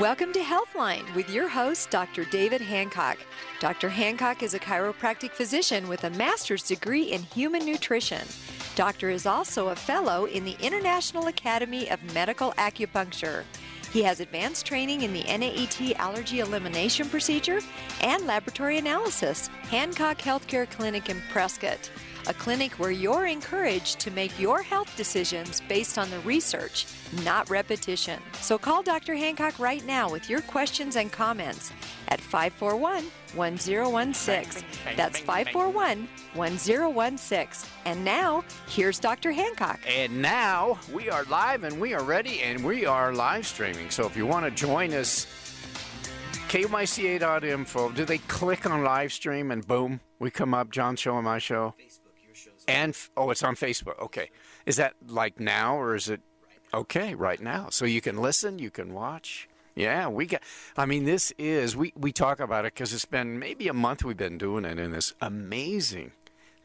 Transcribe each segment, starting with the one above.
Welcome to Healthline with your host, Dr. David Hancock. Dr. Hancock is a chiropractic physician with a master's degree in human nutrition. Doctor is also a fellow in the International Academy of Medical Acupuncture. He has advanced training in the NAET allergy elimination procedure and laboratory analysis. Hancock Healthcare Clinic in Prescott a clinic where you're encouraged to make your health decisions based on the research, not repetition. So call Dr. Hancock right now with your questions and comments at 541 1016. That's 541 1016. And now, here's Dr. Hancock. And now we are live and we are ready and we are live streaming. So if you want to join us, KYCA.info, do they click on live stream and boom, we come up, John's show and my show? And oh, it's on Facebook. Okay, is that like now or is it okay right now? So you can listen, you can watch. Yeah, we got. I mean, this is we we talk about it because it's been maybe a month we've been doing it, and it's amazing.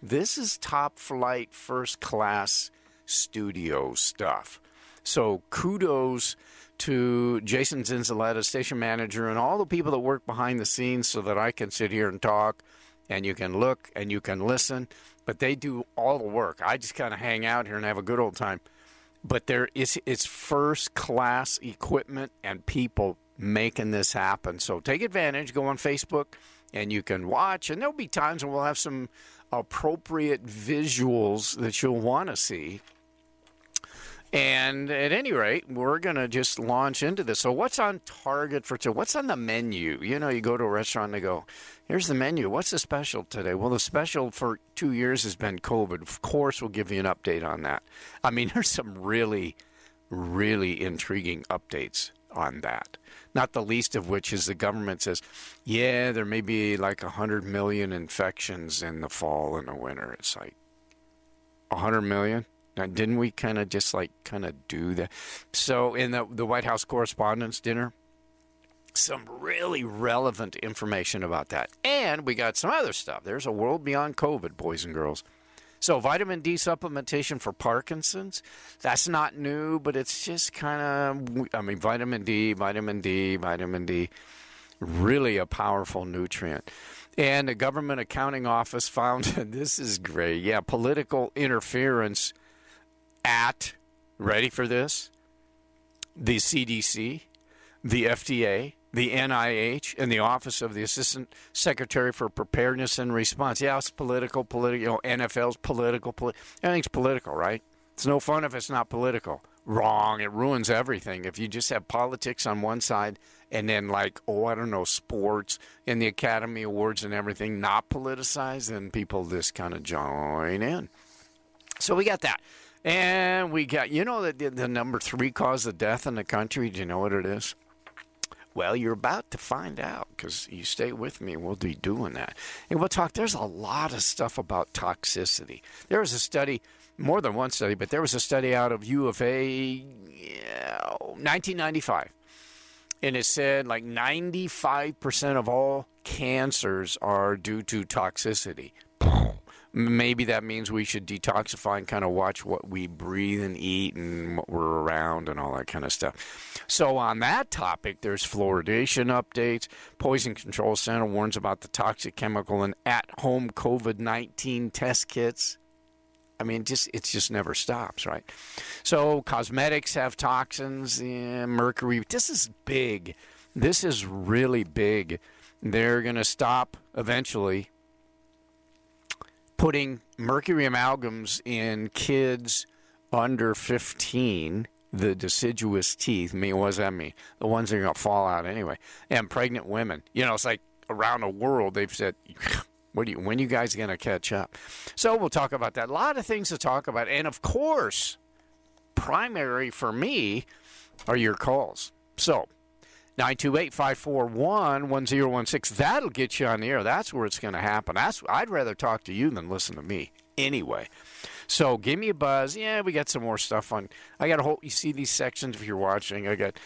This is top flight, first class studio stuff. So kudos to Jason Zinzaletta, station manager, and all the people that work behind the scenes so that I can sit here and talk and you can look and you can listen, but they do all the work. I just kind of hang out here and have a good old time. But there is it's first class equipment and people making this happen. So take advantage, go on Facebook and you can watch and there'll be times when we'll have some appropriate visuals that you'll want to see and at any rate, we're going to just launch into this. So, what's on target for today? What's on the menu? You know, you go to a restaurant and go, here's the menu. What's the special today? Well, the special for two years has been COVID. Of course, we'll give you an update on that. I mean, there's some really, really intriguing updates on that. Not the least of which is the government says, yeah, there may be like 100 million infections in the fall and the winter. It's like, 100 million? Now, didn't we kind of just like kind of do that? So, in the, the White House Correspondents' Dinner, some really relevant information about that. And we got some other stuff. There's a world beyond COVID, boys and girls. So, vitamin D supplementation for Parkinson's, that's not new, but it's just kind of, I mean, vitamin D, vitamin D, vitamin D, really a powerful nutrient. And the government accounting office found this is great. Yeah, political interference at, ready for this, the CDC, the FDA, the NIH, and the Office of the Assistant Secretary for Preparedness and Response. Yeah, it's political, political. You know, NFL's political. Politi- everything's political, right? It's no fun if it's not political. Wrong. It ruins everything. If you just have politics on one side and then, like, oh, I don't know, sports and the Academy Awards and everything not politicized, then people just kind of join in. So we got that. And we got, you know, the, the number three cause of death in the country. Do you know what it is? Well, you're about to find out because you stay with me. We'll be doing that. And we'll talk. There's a lot of stuff about toxicity. There was a study, more than one study, but there was a study out of U of A, yeah, 1995. And it said like 95% of all cancers are due to toxicity maybe that means we should detoxify and kind of watch what we breathe and eat and what we're around and all that kind of stuff. So, on that topic, there's fluoridation updates. Poison Control Center warns about the toxic chemical in at home COVID 19 test kits. I mean, just it just never stops, right? So, cosmetics have toxins, yeah, mercury. This is big. This is really big. They're going to stop eventually putting mercury amalgams in kids under 15 the deciduous teeth. I mean, what does that mean? The ones that are going to fall out anyway. And pregnant women. You know, it's like around the world they've said, "What you? When you guys going to catch up?" So we'll talk about that. A lot of things to talk about, and of course, primary for me are your calls. So 928 541 1016. That'll get you on the air. That's where it's going to happen. That's, I'd rather talk to you than listen to me anyway. So give me a buzz. Yeah, we got some more stuff on. I got a whole, you see these sections if you're watching. I got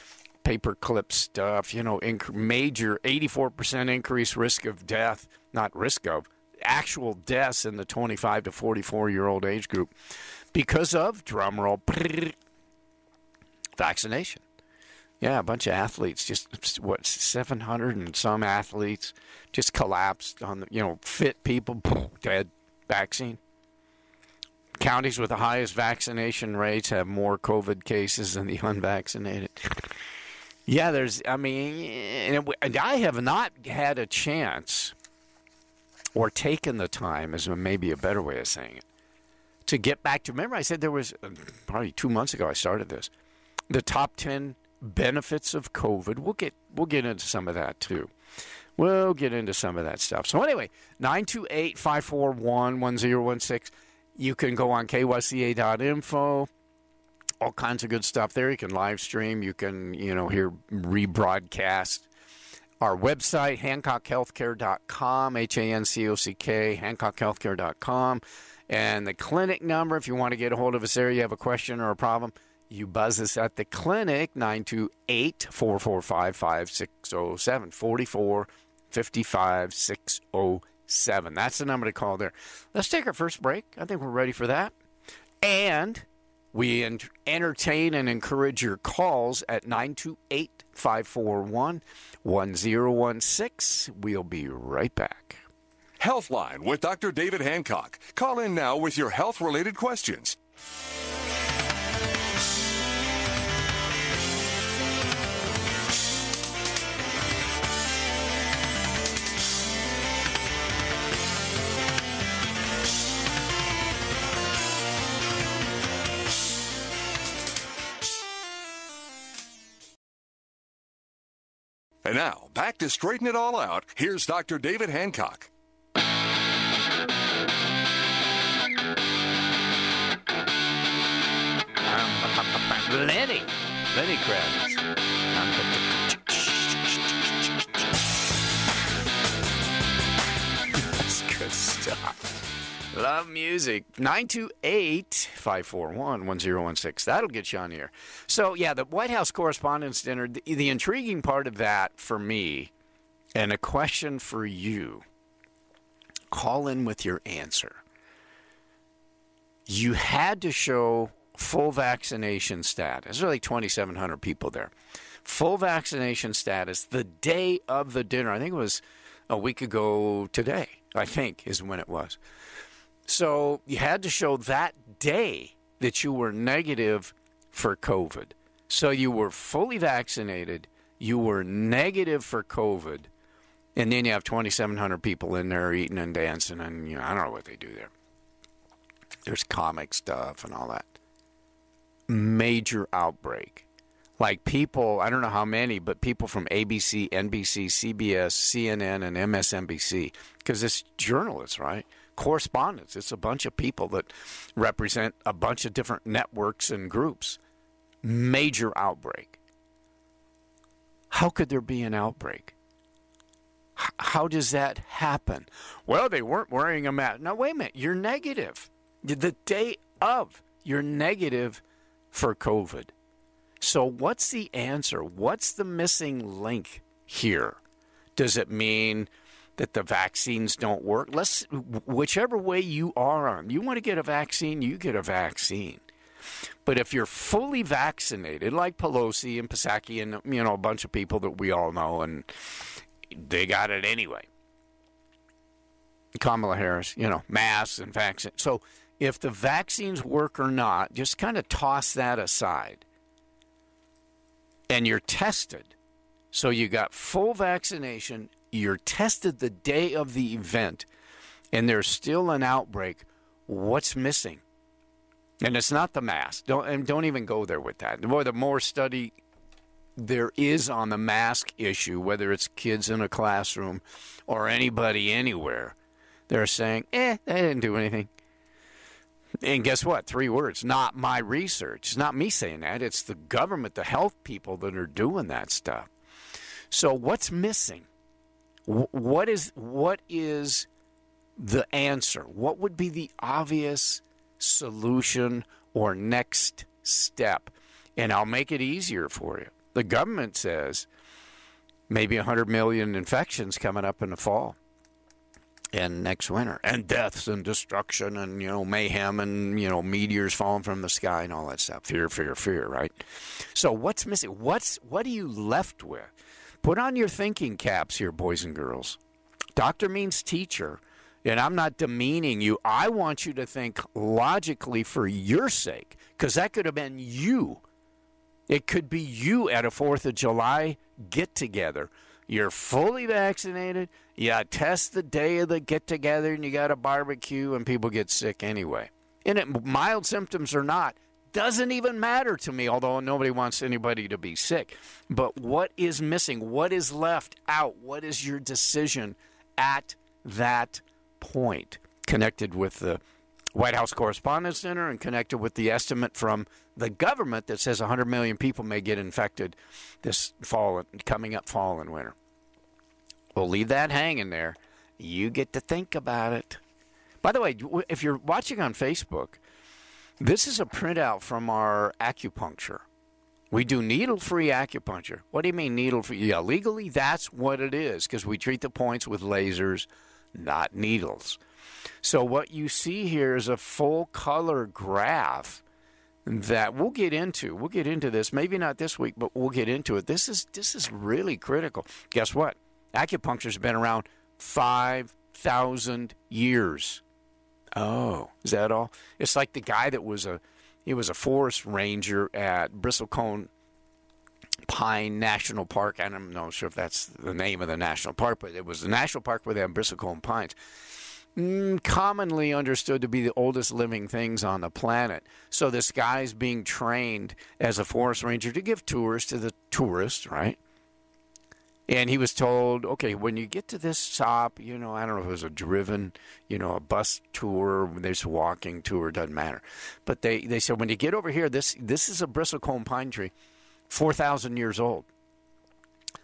paperclip stuff, you know, inc- major 84% increase risk of death, not risk of, actual deaths in the 25 to 44 year old age group because of, drumroll, vaccination. Yeah, a bunch of athletes, just what, 700 and some athletes just collapsed on the, you know, fit people, dead, vaccine. Counties with the highest vaccination rates have more COVID cases than the unvaccinated. Yeah, there's, I mean, and I have not had a chance or taken the time, is maybe a better way of saying it, to get back to. Remember, I said there was probably two months ago I started this. The top 10 benefits of COVID. We'll get, we'll get into some of that too. We'll get into some of that stuff. So, anyway, 928 541 1016. You can go on kyca.info. All kinds of good stuff there. You can live stream. You can, you know, hear rebroadcast our website, hancockhealthcare.com, H A N C O C K, hancockhealthcare.com. And the clinic number, if you want to get a hold of us there, you have a question or a problem, you buzz us at the clinic, 928 445 5607, 44 55 607. That's the number to call there. Let's take our first break. I think we're ready for that. And we entertain and encourage your calls at 928 541 1016. We'll be right back. Healthline with Dr. David Hancock. Call in now with your health related questions. And now, back to straighten it all out, here's Dr. David Hancock. Lenny. Lenny Kravitz. That's good stuff. Love music. 928 541 1016. That'll get you on here. So, yeah, the White House Correspondents' Dinner, the, the intriguing part of that for me, and a question for you call in with your answer. You had to show full vaccination status. There's like 2,700 people there. Full vaccination status the day of the dinner. I think it was a week ago today, I think, is when it was. So you had to show that day that you were negative for COVID. So you were fully vaccinated, you were negative for COVID, and then you have 2,700 people in there eating and dancing, and you know I don't know what they do there. There's comic stuff and all that. Major outbreak. Like people, I don't know how many, but people from ABC, NBC, CBS, CNN, and MSNBC, because it's journalists, right? Correspondents. It's a bunch of people that represent a bunch of different networks and groups. Major outbreak. How could there be an outbreak? H- how does that happen? Well, they weren't wearing a mask. Now, wait a minute. You're negative. The day of, you're negative for COVID. So, what's the answer? What's the missing link here? Does it mean that the vaccines don't work. Let's whichever way you are on, you want to get a vaccine, you get a vaccine. But if you're fully vaccinated, like Pelosi and Psaki and you know a bunch of people that we all know, and they got it anyway. Kamala Harris, you know, masks and vaccine. So if the vaccines work or not, just kind of toss that aside. And you're tested. So you got full vaccination you're tested the day of the event and there's still an outbreak, what's missing? And it's not the mask. Don't and don't even go there with that. Boy, the more study there is on the mask issue, whether it's kids in a classroom or anybody anywhere, they're saying, "Eh, they didn't do anything." And guess what? Three words. Not my research. It's not me saying that. It's the government, the health people that are doing that stuff. So what's missing? What is what is the answer? What would be the obvious solution or next step? And I'll make it easier for you. The government says maybe 100 million infections coming up in the fall. and next winter and deaths and destruction and you know mayhem and you know meteors falling from the sky and all that stuff fear fear fear right so what's missing what's what are you left with put on your thinking caps here boys and girls doctor means teacher and i'm not demeaning you i want you to think logically for your sake because that could have been you it could be you at a fourth of july get together you're fully vaccinated. You test the day of the get together and you got a barbecue and people get sick anyway. And it, mild symptoms or not, doesn't even matter to me, although nobody wants anybody to be sick. But what is missing? What is left out? What is your decision at that point? Connected with the White House Correspondents Center and connected with the estimate from the government that says 100 million people may get infected this fall, coming up fall and winter. We'll leave that hanging there. You get to think about it. By the way, if you're watching on Facebook, this is a printout from our acupuncture. We do needle free acupuncture. What do you mean needle free? Yeah, legally, that's what it is because we treat the points with lasers, not needles. So, what you see here is a full color graph that we'll get into. We'll get into this. Maybe not this week, but we'll get into it. This is this is really critical. Guess what? Acupuncture's been around 5,000 years. Oh, is that all? It's like the guy that was a he was a forest ranger at Bristlecone Pine National Park. I'm not sure if that's the name of the national park, but it was the national park where they have Bristlecone Pines. Mm, commonly understood to be the oldest living things on the planet. So this guy's being trained as a forest ranger to give tours to the tourists, right? And he was told, okay, when you get to this stop, you know, I don't know if it was a driven, you know, a bus tour, there's a walking tour, doesn't matter. But they, they said, when you get over here, this this is a bristlecone pine tree, 4,000 years old.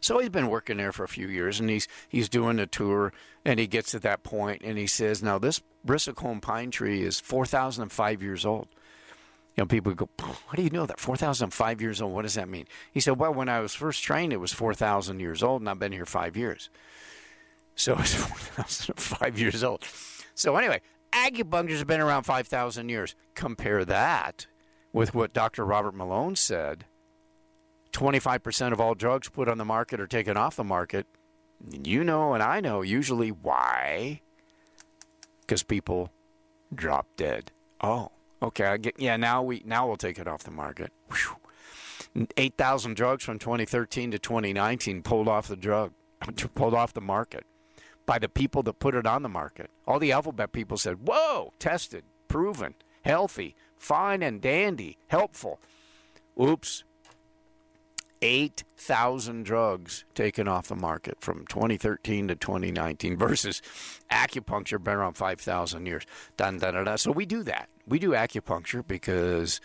So he's been working there for a few years, and he's he's doing a tour, and he gets to that point, and he says, "Now this bristlecone pine tree is 4,005 years old." You know, people go, "What do you know that 4,005 years old? What does that mean?" He said, "Well, when I was first trained, it was 4,000 years old, and I've been here five years, so it's 4,005 years old." So anyway, acupuncture's been around 5,000 years. Compare that with what Dr. Robert Malone said. 25% of all drugs put on the market are taken off the market. You know, and I know usually why. Because people drop dead. Oh, Okay, I get, yeah. Now we now we'll take it off the market. Eight thousand drugs from 2013 to 2019 pulled off the drug, pulled off the market by the people that put it on the market. All the alphabet people said, "Whoa, tested, proven, healthy, fine and dandy, helpful." Oops, 8,000 drugs taken off the market from 2013 to 2019 versus acupuncture been around 5,000 years. Dun, dun, dun, dun. So we do that. We do acupuncture because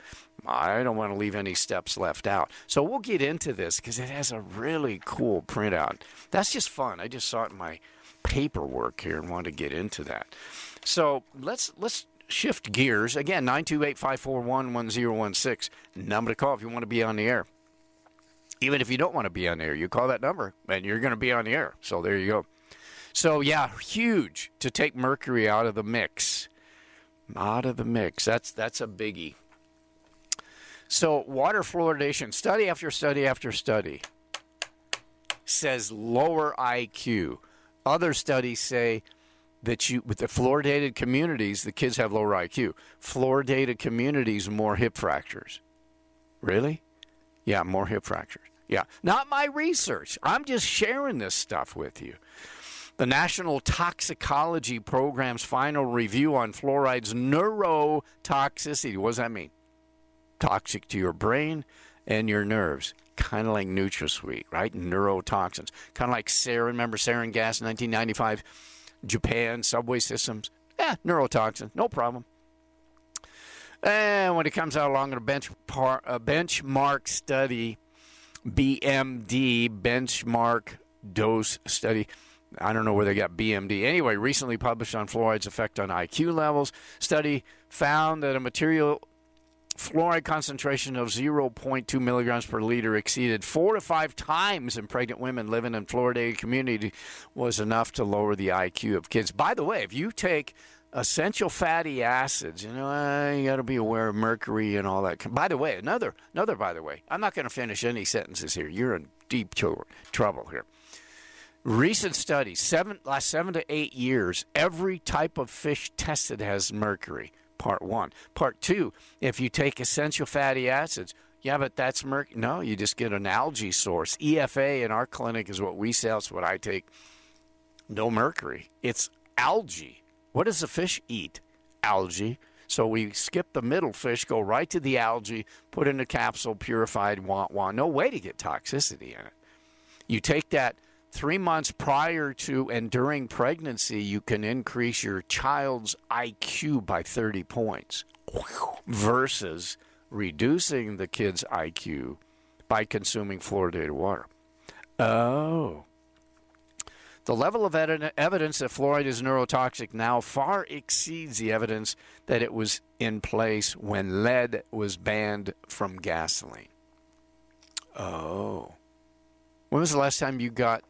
I don't want to leave any steps left out. So we'll get into this because it has a really cool printout. That's just fun. I just saw it in my paperwork here and wanted to get into that. So let's let's shift gears again. Nine two eight five four one one zero one six number to call if you want to be on the air even if you don't want to be on the air, you call that number and you're going to be on the air. So there you go. So yeah, huge to take mercury out of the mix. Out of the mix. That's that's a biggie. So water fluoridation, study after study after study says lower IQ. Other studies say that you with the fluoridated communities, the kids have lower IQ. Fluoridated communities more hip fractures. Really? Yeah, more hip fractures. Yeah, not my research. I'm just sharing this stuff with you. The National Toxicology Program's final review on fluoride's neurotoxicity. What does that mean? Toxic to your brain and your nerves. Kind of like NutraSweet, right? Neurotoxins. Kind of like sarin. Remember sarin gas, 1995? Japan, subway systems. Yeah, neurotoxin. No problem. And when it comes out along a, bench par, a benchmark study BMD benchmark dose study. I don't know where they got BMD. Anyway, recently published on fluoride's effect on IQ levels. Study found that a maternal fluoride concentration of 0.2 milligrams per liter exceeded four to five times in pregnant women living in Florida community was enough to lower the IQ of kids. By the way, if you take essential fatty acids, you know, uh, you got to be aware of mercury and all that. By the way, another, another. By the way, I'm not going to finish any sentences here. You're in deep trouble here. Recent studies, seven last seven to eight years, every type of fish tested has mercury part one. Part two, if you take essential fatty acids, yeah, but that's mercury. No, you just get an algae source. EFA in our clinic is what we sell. It's what I take. No mercury. It's algae. What does a fish eat? Algae. So we skip the middle fish, go right to the algae, put in a capsule, purified, want, want. No way to get toxicity in it. You take that three months prior to and during pregnancy, you can increase your child's IQ by 30 points versus reducing the kid's IQ by consuming fluoridated water. Oh. The level of ed- evidence that fluoride is neurotoxic now far exceeds the evidence that it was in place when lead was banned from gasoline. Oh. When was the last time you got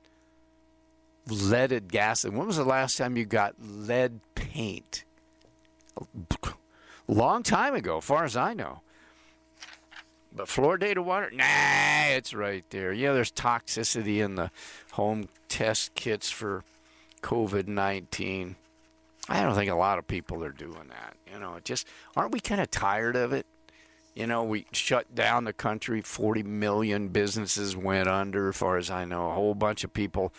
leaded gasoline. When was the last time you got lead paint? Long time ago, far as I know. But fluoridated water, nah, it's right there. Yeah, there's toxicity in the home test kits for COVID 19. I don't think a lot of people are doing that. You know, just aren't we kind of tired of it? You know, we shut down the country. 40 million businesses went under, as far as I know. A whole bunch of people,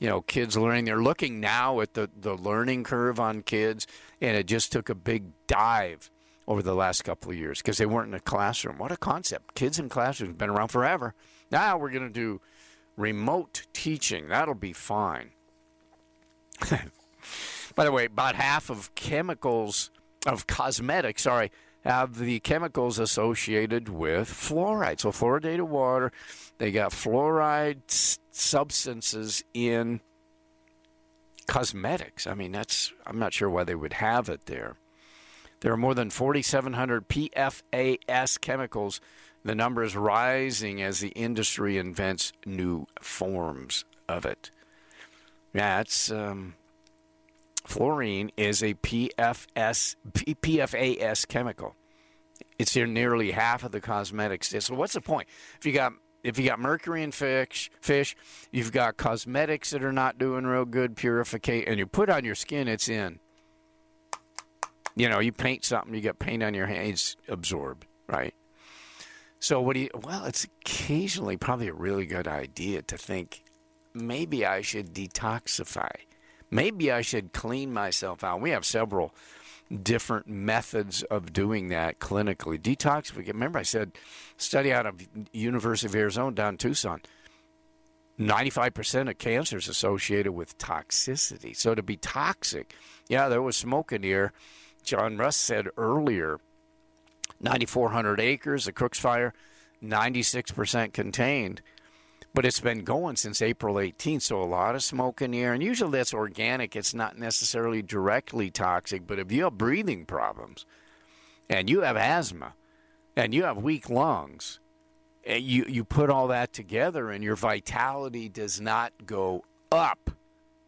you know, kids learning. They're looking now at the, the learning curve on kids, and it just took a big dive over the last couple of years because they weren't in a classroom. What a concept. Kids in classrooms been around forever. Now we're going to do remote teaching. That'll be fine. By the way, about half of chemicals, of cosmetics, sorry, have the chemicals associated with fluoride. So, fluoridated water, they got fluoride substances in cosmetics. I mean, that's, I'm not sure why they would have it there. There are more than 4,700 PFAS chemicals. The number is rising as the industry invents new forms of it. It's um, Fluorine is a PFS, PFAS chemical. It's in nearly half of the cosmetics. So what's the point? If you got if you got mercury in fish, fish, you've got cosmetics that are not doing real good purification, and you put on your skin, it's in. You know, you paint something, you get paint on your hands, absorbed, right? So what do you? Well, it's occasionally probably a really good idea to think maybe I should detoxify maybe I should clean myself out. We have several different methods of doing that clinically. Detox, remember I said, study out of University of Arizona down Tucson. 95% of cancer is associated with toxicity. So to be toxic, yeah, there was smoke in the air. John Russ said earlier, 9,400 acres, the Crooks Fire, 96% contained but it's been going since April 18th, so a lot of smoke in the air. And usually that's organic, it's not necessarily directly toxic, but if you have breathing problems and you have asthma and you have weak lungs, you, you put all that together and your vitality does not go up,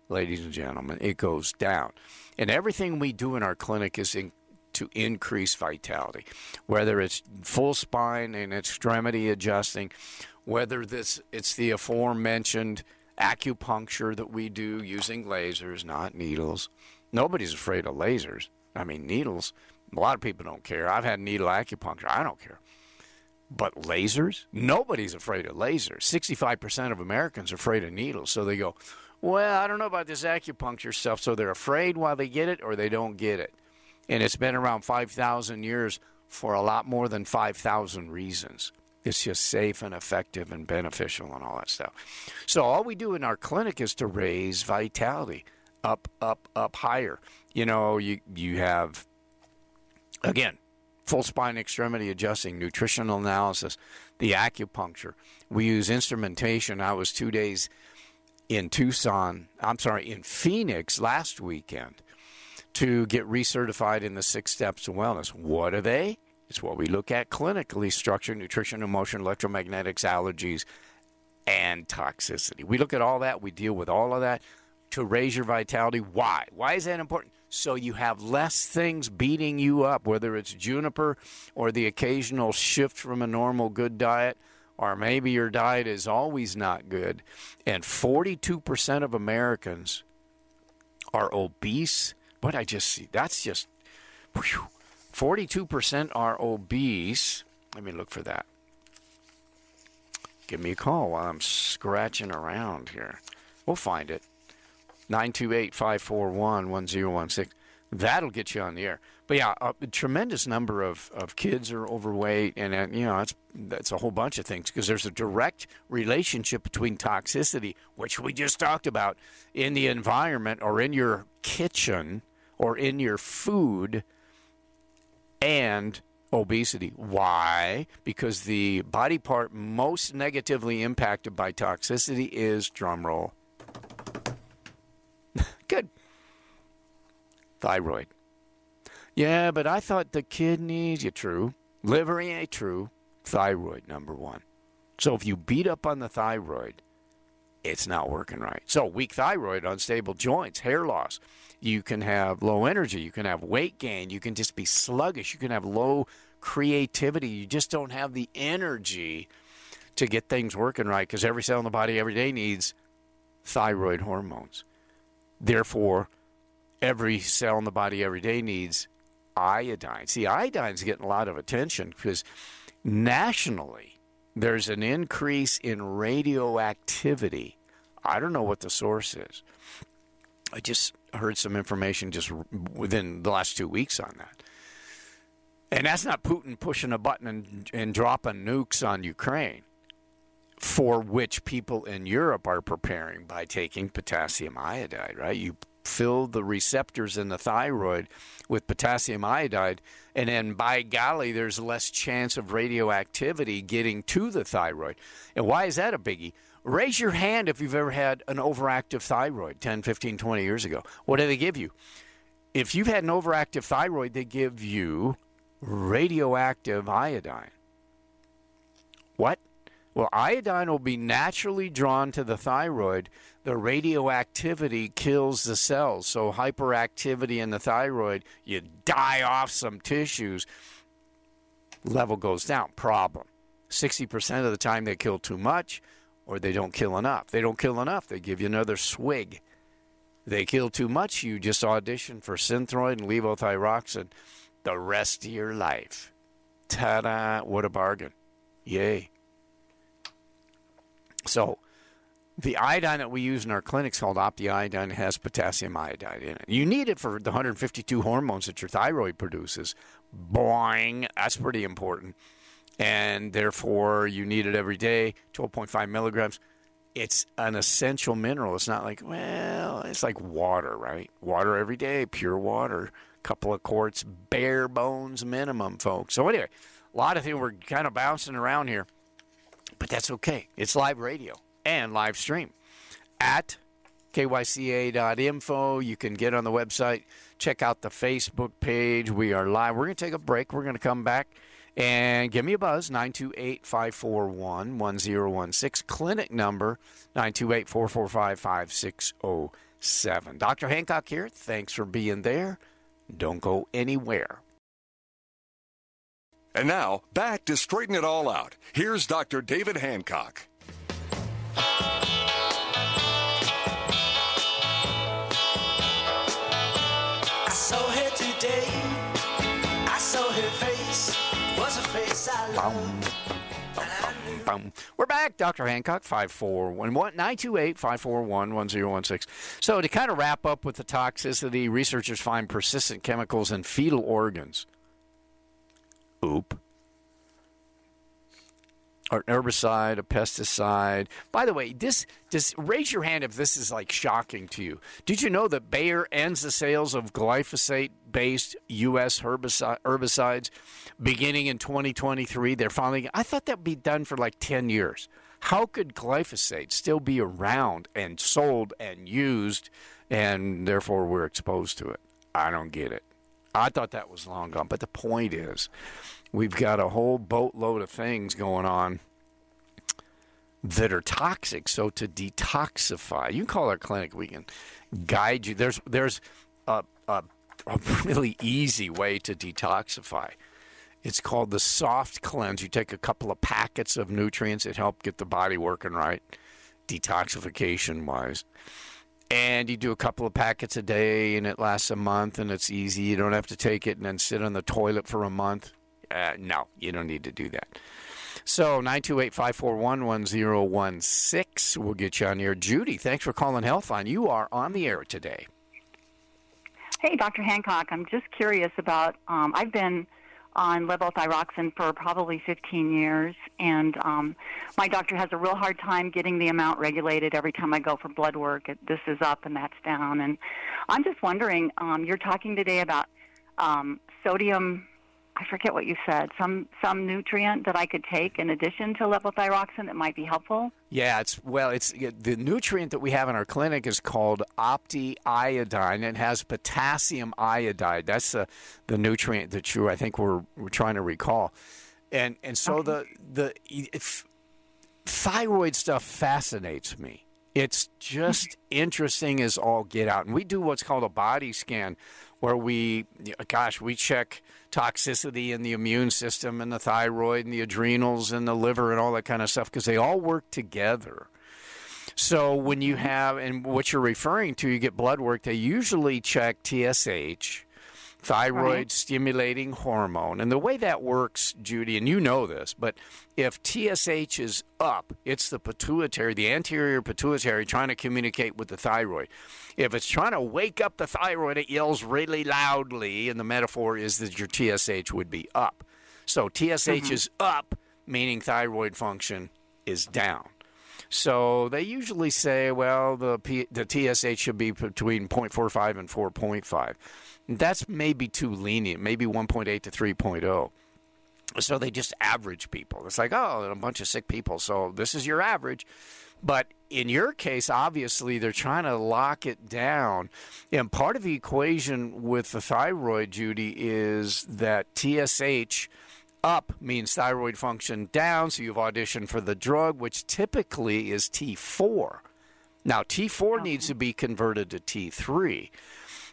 ladies and gentlemen, it goes down. And everything we do in our clinic is in, to increase vitality, whether it's full spine and extremity adjusting whether this it's the aforementioned acupuncture that we do using lasers, not needles. Nobody's afraid of lasers. I mean, needles, a lot of people don't care. I've had needle acupuncture. I don't care. But lasers? Nobody's afraid of lasers. 65% of Americans are afraid of needles. So they go, well, I don't know about this acupuncture stuff. So they're afraid while they get it or they don't get it. And it's been around 5,000 years for a lot more than 5,000 reasons. It's just safe and effective and beneficial and all that stuff. So all we do in our clinic is to raise vitality up, up, up higher. You know, you you have again full spine extremity adjusting, nutritional analysis, the acupuncture. We use instrumentation. I was two days in Tucson. I'm sorry, in Phoenix last weekend to get recertified in the six steps of wellness. What are they? It's what we look at clinically structure, nutrition, emotion, electromagnetics, allergies, and toxicity. We look at all that, we deal with all of that to raise your vitality. Why? Why is that important? So you have less things beating you up, whether it's juniper or the occasional shift from a normal good diet, or maybe your diet is always not good. And 42% of Americans are obese. What I just see, that's just whew, 42% are obese. Let me look for that. Give me a call while I'm scratching around here. We'll find it. 928 541 1016. That'll get you on the air. But yeah, a tremendous number of, of kids are overweight, and, uh, you know, that's, that's a whole bunch of things because there's a direct relationship between toxicity, which we just talked about, in the environment or in your kitchen or in your food and obesity. Why? Because the body part most negatively impacted by toxicity is drumroll. Good. Thyroid. Yeah, but I thought the kidneys, yeah, true. Liver, yeah, true. Thyroid, number one. So if you beat up on the thyroid, it's not working right. So weak thyroid, unstable joints, hair loss. You can have low energy. You can have weight gain. You can just be sluggish. You can have low creativity. You just don't have the energy to get things working right because every cell in the body every day needs thyroid hormones. Therefore, every cell in the body every day needs iodine. See, iodine's getting a lot of attention because nationally there's an increase in radioactivity. I don't know what the source is. I just heard some information just within the last two weeks on that. And that's not Putin pushing a button and, and dropping nukes on Ukraine, for which people in Europe are preparing by taking potassium iodide, right? You fill the receptors in the thyroid with potassium iodide, and then by golly, there's less chance of radioactivity getting to the thyroid. And why is that a biggie? Raise your hand if you've ever had an overactive thyroid 10, 15, 20 years ago. What do they give you? If you've had an overactive thyroid, they give you radioactive iodine. What? Well, iodine will be naturally drawn to the thyroid. The radioactivity kills the cells. So, hyperactivity in the thyroid, you die off some tissues, level goes down. Problem 60% of the time they kill too much or they don't kill enough. They don't kill enough, they give you another swig. They kill too much, you just audition for synthroid and levothyroxine the rest of your life. Ta da! What a bargain. Yay. So, the iodine that we use in our clinics called OptiIodine has potassium iodide in it. You need it for the 152 hormones that your thyroid produces. Boing! That's pretty important. And therefore, you need it every day, 12.5 milligrams. It's an essential mineral. It's not like, well, it's like water, right? Water every day, pure water a couple of quarts, bare bones minimum, folks. So anyway, a lot of things we're kind of bouncing around here, but that's okay. It's live radio and live stream at kyca.info. You can get on the website, check out the Facebook page. We are live. We're going to take a break. We're going to come back and give me a buzz 928 541 1016. Clinic number 928 445 5607. Dr. Hancock here. Thanks for being there. Don't go anywhere. And now, back to straighten it all out. Here's Dr. David Hancock. We're back, Dr. Hancock, 541-928-541-1016. So, to kind of wrap up with the toxicity, researchers find persistent chemicals in fetal organs. Oop. Or an herbicide, a pesticide. By the way, this just raise your hand if this is like shocking to you. Did you know that Bayer ends the sales of glyphosate-based U.S. herbicides beginning in 2023? They're finally. I thought that'd be done for like 10 years. How could glyphosate still be around and sold and used, and therefore we're exposed to it? I don't get it. I thought that was long gone. But the point is, we've got a whole boatload of things going on that are toxic. So to detoxify, you call our clinic. We can guide you. There's there's a, a, a really easy way to detoxify. It's called the soft cleanse. You take a couple of packets of nutrients that help get the body working right, detoxification wise. And you do a couple of packets a day, and it lasts a month, and it's easy. You don't have to take it and then sit on the toilet for a month. Uh, no, you don't need to do that. So 928-541-1016 will get you on here. Judy, thanks for calling Healthline. You are on the air today. Hey, Dr. Hancock. I'm just curious about. Um, I've been on levothyroxine for probably 15 years, and um, my doctor has a real hard time getting the amount regulated every time I go for blood work. It, this is up and that's down, and I'm just wondering. Um, you're talking today about um, sodium I forget what you said. Some some nutrient that I could take in addition to levothyroxine that might be helpful. Yeah, it's well, it's the nutrient that we have in our clinic is called opti iodine. It has potassium iodide. That's the the nutrient that you I think we're we're trying to recall. And and so okay. the the thyroid stuff fascinates me. It's just interesting as all get out. And we do what's called a body scan where we, gosh, we check toxicity in the immune system and the thyroid and the adrenals and the liver and all that kind of stuff because they all work together. So when you have, and what you're referring to, you get blood work, they usually check TSH thyroid right. stimulating hormone. And the way that works, Judy, and you know this, but if TSH is up, it's the pituitary, the anterior pituitary trying to communicate with the thyroid. If it's trying to wake up the thyroid, it yells really loudly, and the metaphor is that your TSH would be up. So TSH mm-hmm. is up, meaning thyroid function is down. So they usually say, well, the P, the TSH should be between 0.45 and 4.5. That's maybe too lenient, maybe 1.8 to 3.0. So they just average people. It's like, oh, a bunch of sick people. So this is your average. But in your case, obviously, they're trying to lock it down. And part of the equation with the thyroid, Judy, is that TSH up means thyroid function down. So you've auditioned for the drug, which typically is T4. Now, T4 okay. needs to be converted to T3.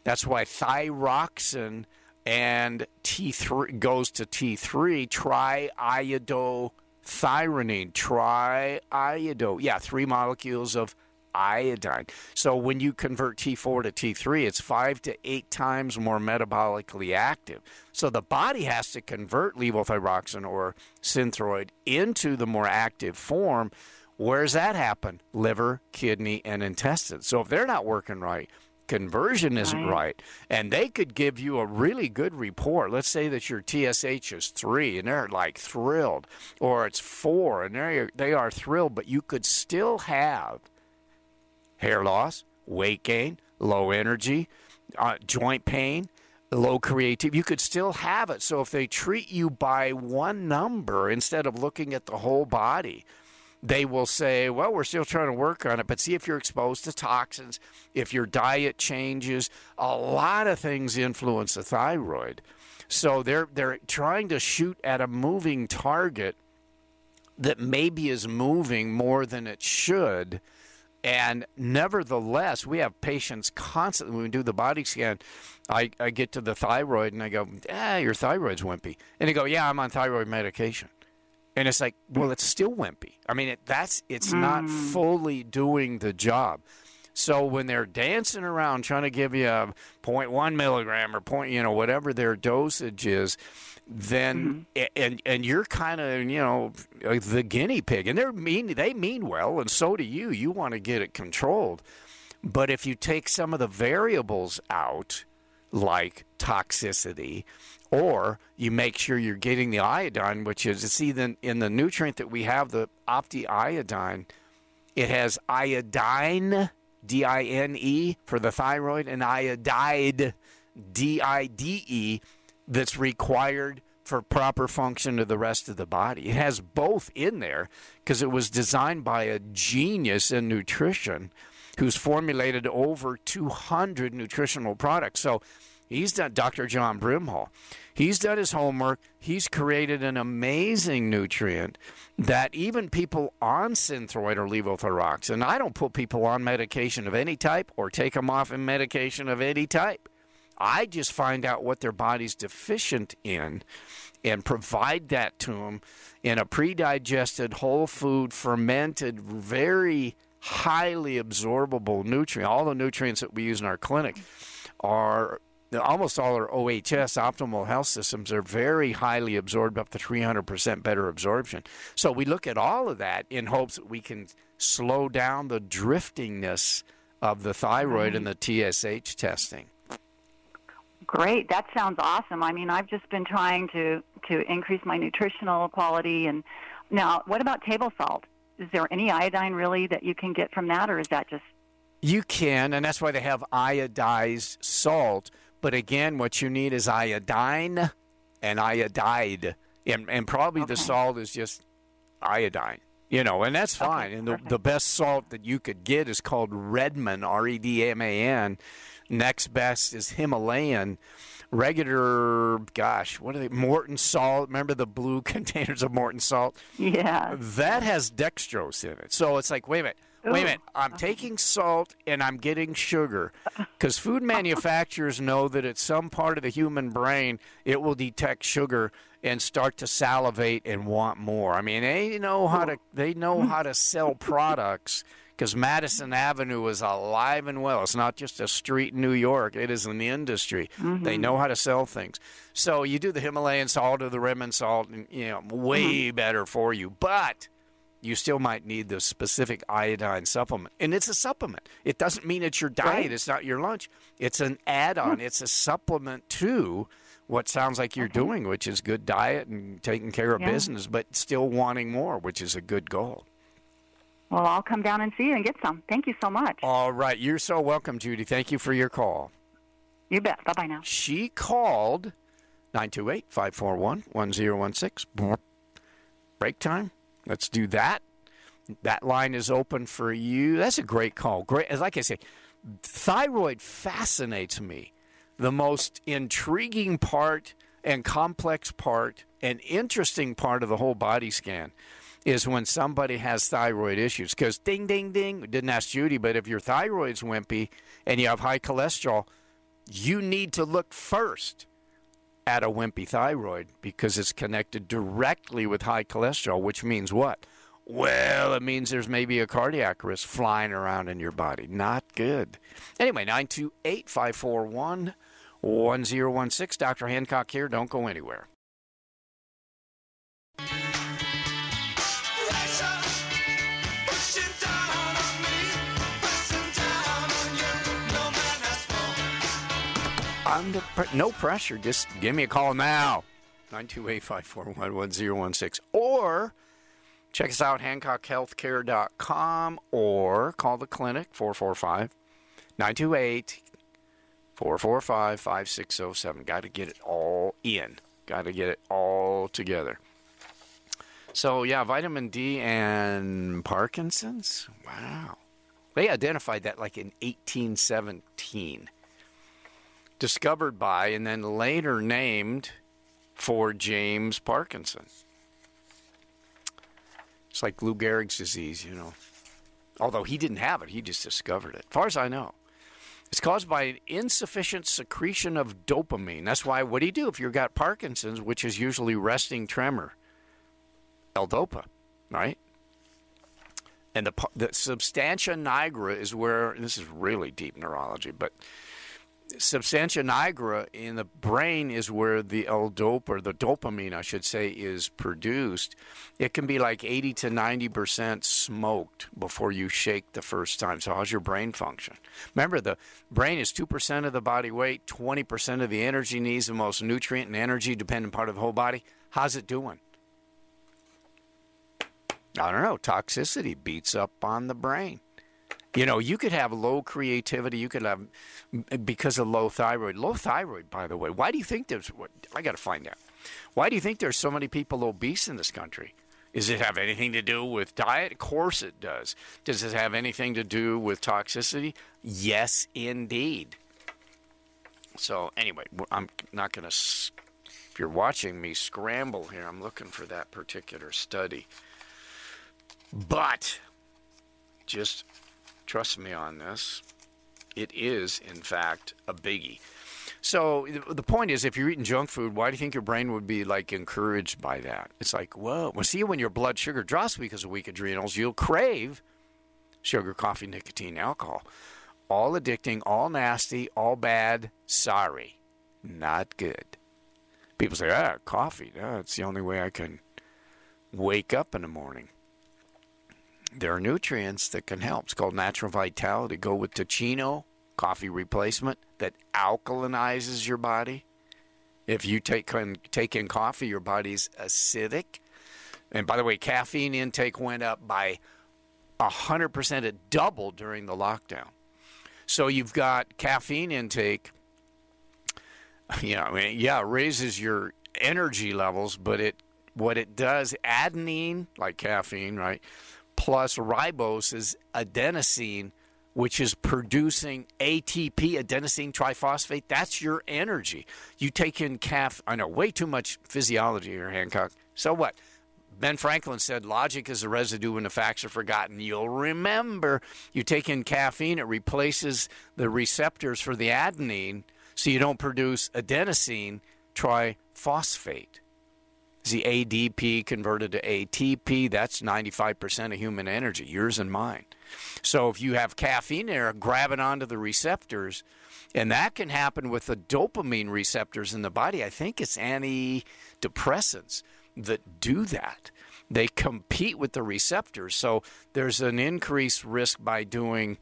That's why thyroxin and T3 goes to T3, triiodothyronine, triiodo. Yeah, three molecules of iodine. So when you convert T4 to T3, it's five to eight times more metabolically active. So the body has to convert levothyroxine or synthroid into the more active form. Where's that happen? Liver, kidney, and intestines. So if they're not working right, conversion isn't right. right. And they could give you a really good report. Let's say that your TSH is three and they're like thrilled, or it's four and they they are thrilled, but you could still have hair loss, weight gain, low energy, uh, joint pain, low creative. You could still have it. So if they treat you by one number instead of looking at the whole body, they will say, well, we're still trying to work on it, but see if you're exposed to toxins, if your diet changes. A lot of things influence the thyroid. So they're they're trying to shoot at a moving target that maybe is moving more than it should. And nevertheless, we have patients constantly, when we do the body scan, I, I get to the thyroid and I go, ah, your thyroid's wimpy. And they go, yeah, I'm on thyroid medication and it's like well it's still wimpy. I mean it, that's it's mm. not fully doing the job. So when they're dancing around trying to give you a 0.1 milligram or point you know whatever their dosage is then mm-hmm. and and you're kind of you know the guinea pig. And they're mean they mean well and so do you. You want to get it controlled. But if you take some of the variables out like toxicity or you make sure you're getting the iodine, which is to see then in the nutrient that we have, the opti iodine, it has iodine, D I N E for the thyroid, and iodide, D I D E, that's required for proper function of the rest of the body. It has both in there because it was designed by a genius in nutrition who's formulated over 200 nutritional products. So He's done Dr. John Brimhall. He's done his homework. He's created an amazing nutrient that even people on Synthroid or levothyroxine, I don't put people on medication of any type or take them off in medication of any type. I just find out what their body's deficient in and provide that to them in a pre-digested, whole food, fermented, very highly absorbable nutrient. All the nutrients that we use in our clinic are almost all our OHS optimal health systems are very highly absorbed up to 300% better absorption. So we look at all of that in hopes that we can slow down the driftingness of the thyroid and the mm-hmm. TSH testing. Great. That sounds awesome. I mean, I've just been trying to to increase my nutritional quality and now what about table salt? Is there any iodine really that you can get from that or is that just You can, and that's why they have iodized salt. But again, what you need is iodine and iodide. And, and probably the salt is just iodine. You know, and that's fine. and the, the best salt that you could get is called Redman, R E D M A N. Next best is Himalayan. Regular, gosh, what are they? Morton salt. Remember the blue containers of Morton salt? Yeah. That has dextrose in it. So it's like, wait a minute, wait a oh. minute. I'm uh-huh. taking salt and I'm getting sugar. Because food manufacturers know that at some part of the human brain, it will detect sugar and start to salivate and want more. I mean, they know how to they know how to sell products. Because Madison Avenue is alive and well. It's not just a street in New York. It is an industry. They mm-hmm. know how to sell things. So you do the Himalayan salt or the Redmond salt, and you know, way mm-hmm. better for you. But you still might need the specific iodine supplement. And it's a supplement. It doesn't mean it's your diet, Right. it's not your lunch. It's an add on, it's a supplement to what sounds like you're uh-huh. doing, which is good diet and taking care of Yeah. business, but still wanting more, which is a good goal. Well, I'll come down and see you and get some. Thank you so much. All right. You're so welcome, Judy. Thank you for your call. You bet. Bye bye now. She called 928 541 1016. Break time. Let's do that. That line is open for you. That's a great call. Great. Like I say, thyroid fascinates me. The most intriguing part and complex part and interesting part of the whole body scan is when somebody has thyroid issues. Because ding, ding, ding, didn't ask Judy, but if your thyroid's wimpy and you have high cholesterol, you need to look first at a wimpy thyroid because it's connected directly with high cholesterol, which means what? Well, it means there's maybe a cardiac risk flying around in your body. Not good. Anyway, 928 541 1016. Dr. Hancock here. Don't go anywhere. Under no pressure. Just give me a call now. 928 541 1016. Or check us out, HancockHealthcare.com, or call the clinic, 445 928 445 5607. Got to get it all in. Got to get it all together. So, yeah, vitamin D and Parkinson's. Wow. They identified that like in 1817 discovered by and then later named for James Parkinson. It's like Lou Gehrig's disease, you know. Although he didn't have it, he just discovered it. As far as I know, it's caused by an insufficient secretion of dopamine. That's why, what do you do if you've got Parkinson's, which is usually resting tremor? L-DOPA, right? And the, the substantia nigra is where, this is really deep neurology, but substantia nigra in the brain is where the L-dopa, or the dopamine, I should say, is produced. It can be like 80 to 90 percent smoked before you shake the first time. So, how's your brain function? Remember, the brain is 2% of the body weight, 20% of the energy needs, the most nutrient and energy dependent part of the whole body. How's it doing? I don't know. Toxicity beats up on the brain. You know, you could have low creativity. You could have because of low thyroid. Low thyroid, by the way. Why do you think there's? I got to find out. Why do you think there's so many people obese in this country? Does it have anything to do with diet? Of course it does. Does it have anything to do with toxicity? Yes, indeed. So anyway, I'm not going to. If you're watching me scramble here, I'm looking for that particular study. But just trust me on this. It is, in fact, a biggie. So the point is, if you're eating junk food, why do you think your brain would be like encouraged by that? It's like, whoa. Well, see, when your blood sugar drops because of weak adrenals, you'll crave sugar, coffee, nicotine, alcohol. All addicting, all nasty, all bad. Sorry, not good. People say, ah, coffee. Ah, it's the only way I can wake up in the morning. There are nutrients that can help. It's called natural vitality. Go with Teeccino coffee replacement that alkalinizes your body. If you take take in coffee, your body's acidic. And by the way, caffeine intake went up by 100%. It doubled during the lockdown. So you've got caffeine intake. Know, I mean, yeah, raises your energy levels, but it what it does, adenine, like caffeine, right, plus ribose is adenosine, which is producing ATP, adenosine triphosphate. That's your energy. You take in caffeine. I know way too much physiology here, Hancock. So what? Ben Franklin said logic is a residue when the facts are forgotten. You'll remember you take in caffeine, it replaces the receptors for the adenine, so you don't produce adenosine triphosphate. The ADP converted to ATP, that's 95% of human energy, yours and mine. So if you have caffeine there grabbing onto the receptors, and that can happen with the dopamine receptors in the body, I think it's antidepressants that do that. They compete with the receptors. So there's an increased risk by doing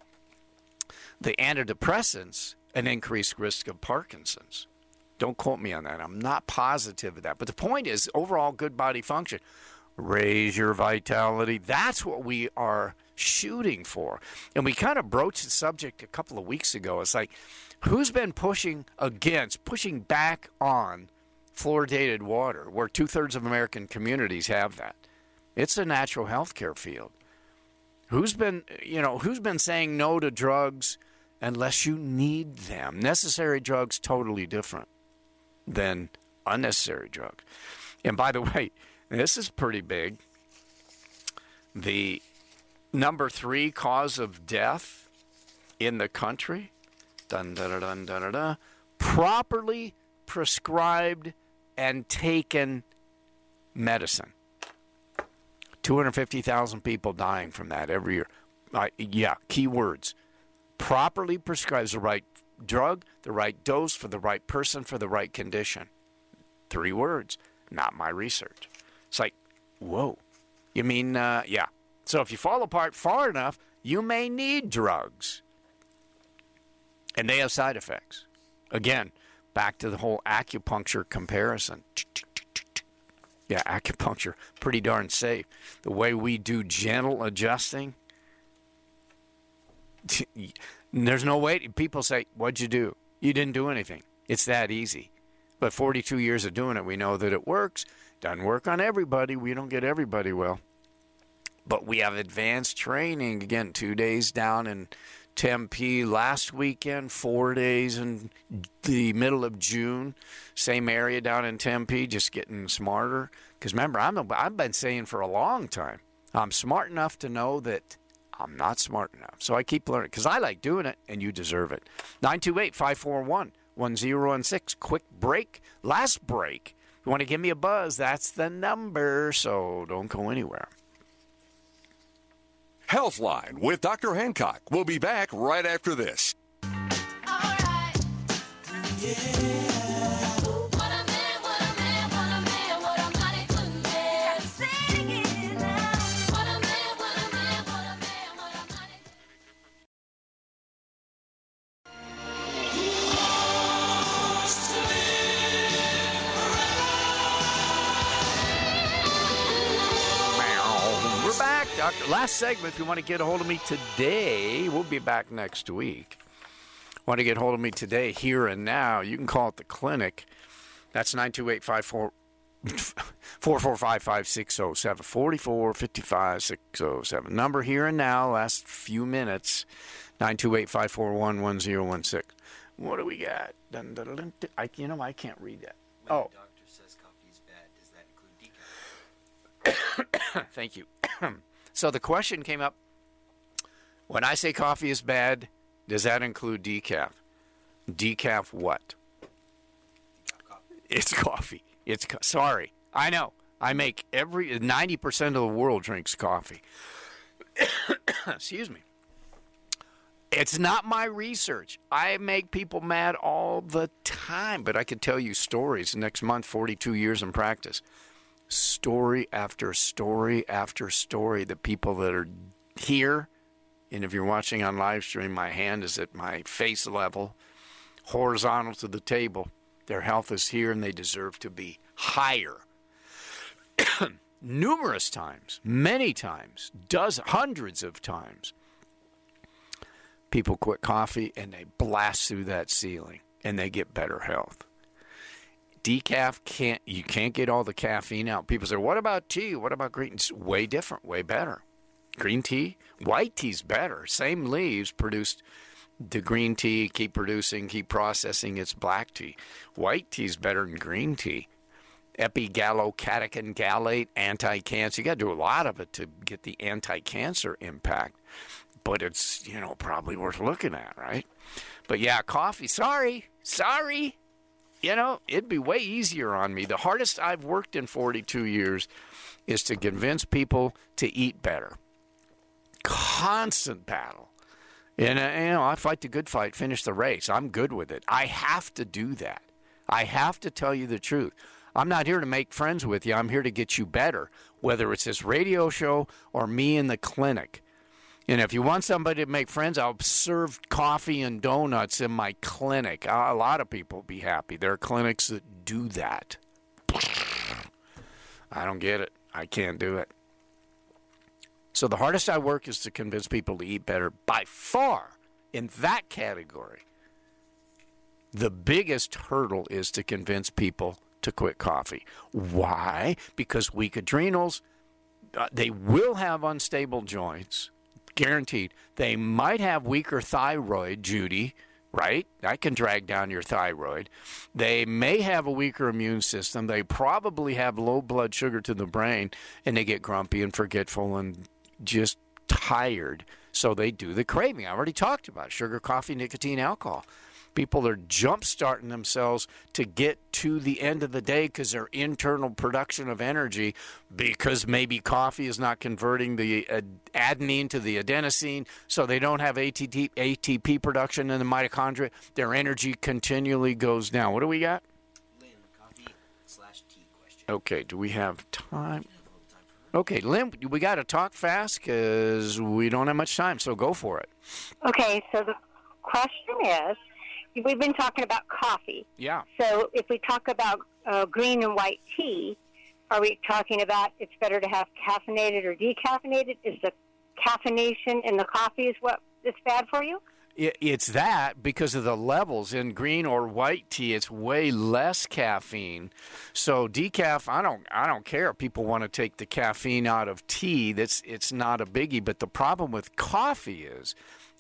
the antidepressants, an increased risk of Parkinson's. Don't quote me on that. I'm not positive of that. But the point is overall good body function. Raise your vitality. That's what we are shooting for. And we kind of broached the subject a couple of weeks ago. It's like, who's been pushing against, pushing back on fluoridated water, where two thirds of American communities have that? It's a natural health care field. Who's been, you know, who's been saying no to drugs unless you need them? Necessary drugs, totally different than unnecessary drugs. And by the way, this is pretty big. The number three cause of death in the country, dun dun dun dun dun, dun properly prescribed and taken medicine. 250,000 people dying from that every year. Uh, yeah, key words. Properly prescribes the right drug, the right dose for the right person for the right condition. Three words. Not my research. It's like, whoa. You mean, uh, yeah. So if you fall apart far enough, you may need drugs. And they have side effects. Again, back to the whole acupuncture comparison. Yeah, acupuncture, pretty darn safe. The way we do gentle adjusting, there's no way. People say, What'd you do? You didn't do anything. It's that easy. But 42 years of doing it, we know that it works. Doesn't work on everybody. We don't get everybody well. But we have advanced training. Again, two days down in Tempe last weekend, four days in the middle of June. Same area down in Tempe, just getting smarter. Because remember, I'm a, I've been saying for a long time, I'm smart enough to know that I'm not smart enough. So I keep learning because I like doing it and you deserve it. 928 541 1016. Quick break. Last break. You want to give me a buzz? That's the number. So don't go anywhere. Healthline with Dr. Hancock. We'll be back right after this. We're Last segment. If you want to get a hold of me today, we'll be back next week. Want to get a hold of me today, here and now? You can call at the clinic. That's 928 445 5607 4455 607. Number here and now, last few minutes 928 541 1016. What do we got? Dun, dun, dun, dun. I, you know, I can't read that. Oh, doctor says coffee is bad, does that include decaf? thank you. so the question came up when I say coffee is bad, does that include decaf? Decaf what? It's coffee. It's co- sorry. I know. I make every 90% of the world drinks coffee. Excuse me. It's not my research. I make people mad all the time, but I can tell you stories next month 42 years in practice. Story after story after story the people that are here and if you're watching on live stream my hand is at my face level horizontal to the table. Their health is here and they deserve to be higher. Numerous times, many times, dozens, hundreds of times, people quit coffee and they blast through that ceiling and they get better health. Decaf can't you can't get all the caffeine out. People say, "What about tea? What about green?" It's way different, way better. Green tea, white tea's better. Same leaves produced the green tea, keep producing, keep processing its black tea. White tea's better than green tea. Epigallocatechin gallate, anti-cancer. You got to do a lot of it to get the anti-cancer impact, but it's you know probably worth looking at, right? But yeah, coffee. Sorry, sorry. You know, it'd be way easier on me. The hardest I've worked in 42 years is to convince people to eat better. Constant battle. And, uh, you know, I fight the good fight, finish the race. I'm good with it. I have to do that. I have to tell you the truth. I'm not here to make friends with you. I'm here to get you better, whether it's this radio show or me in the clinic. And if you want somebody to make friends, I'll serve coffee and donuts in my clinic. A lot of people be happy. There are clinics that do that. I don't get it. I can't do it. So the hardest I work is to convince people to eat better by far in that category. The biggest hurdle is to convince people to quit coffee. Why? Because weak adrenals, uh, they will have unstable joints, guaranteed. They might have weaker thyroid, Judy, right? That can drag down your thyroid. They may have a weaker immune system. They probably have low blood sugar to the brain, and they get grumpy and forgetful and just tired. So they do the craving. I already talked about sugar, coffee, nicotine, alcohol. People are jump starting themselves to get to the end of the day because their internal production of energy, because maybe coffee is not converting the uh, adenine to the adenosine, so they don't have ATP, ATP production in the mitochondria. Their energy continually goes down. What do we got? Lynn, coffee slash tea question. Okay, do we have time? Okay, Lynn, we got to talk fast because we don't have much time, so go for it. Okay, so the question is we've been talking about coffee. Yeah. So if we talk about uh, green and white tea, are we talking about it's better to have caffeinated or decaffeinated? Is the caffeination in the coffee is what is bad for you? It's that because of the levels in green or white tea. It's way less caffeine. So decaf, I don't, I don't care. People want to take the caffeine out of tea. That's it's not a biggie. But the problem with coffee is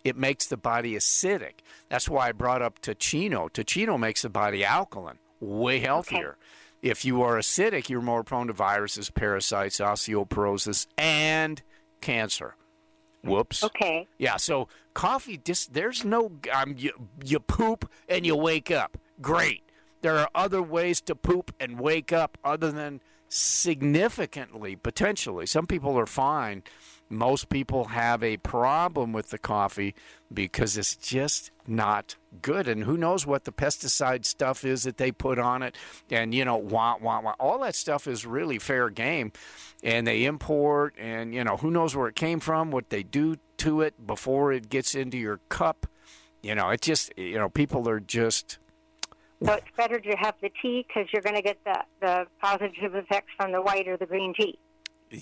it makes the body acidic. That's why I brought up Teeccino. Teeccino makes the body alkaline, way healthier. If you are acidic, you're more prone to viruses, parasites, osteoporosis, and cancer. Whoops. Okay. Yeah, so coffee just there's no um, you, you poop and you wake up. Great. There are other ways to poop and wake up other than significantly potentially. Some people are fine. Most people have a problem with the coffee because it's just not good. And who knows what the pesticide stuff is that they put on it. And, you know, wah, wah, wah. All that stuff is really fair game. And they import, and, you know, who knows where it came from, what they do to it before it gets into your cup. You know, it just, you know, people are just. So it's better to have the tea because you're going to get the, the positive effects from the white or the green tea.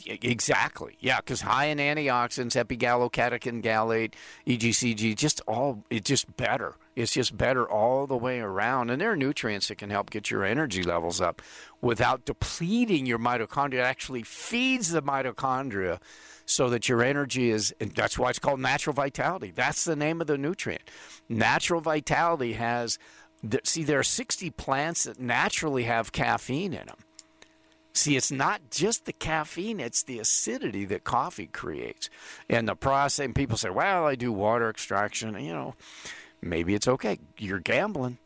Exactly. Yeah, because high in antioxidants, epigallocatechin gallate, EGCG, just all it's just better. It's just better all the way around. And there are nutrients that can help get your energy levels up without depleting your mitochondria. It actually feeds the mitochondria so that your energy is, that's why it's called natural vitality. That's the name of the nutrient. Natural vitality has, see, there are 60 plants that naturally have caffeine in them. See, it's not just the caffeine, it's the acidity that coffee creates. And the process, and people say, well, I do water extraction. You know, maybe it's okay. You're gambling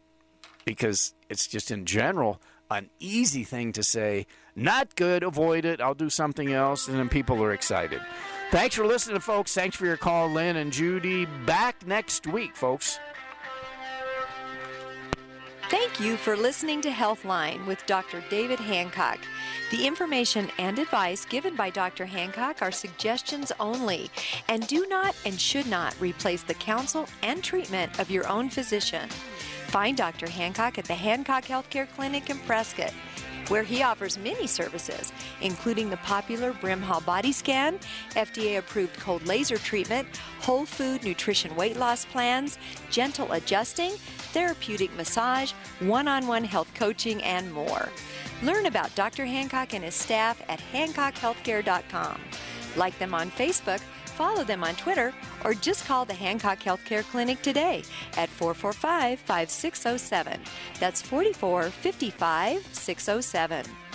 because it's just in general an easy thing to say, not good, avoid it, I'll do something else, and then people are excited. Thanks for listening, folks. Thanks for your call, Lynn and Judy. Back next week, folks. Thank you for listening to Healthline with Dr. David Hancock. The information and advice given by Dr. Hancock are suggestions only and do not and should not replace the counsel and treatment of your own physician. Find Dr. Hancock at the Hancock Healthcare Clinic in Prescott where he offers many services, including the popular Brimhall body scan, FDA approved cold laser treatment, whole food nutrition weight loss plans, gentle adjusting, therapeutic massage, one on one health coaching, and more. Learn about Dr. Hancock and his staff at hancockhealthcare.com. Like them on Facebook, follow them on Twitter, or just call the Hancock Healthcare Clinic today at 445 5607. That's 44 55 607.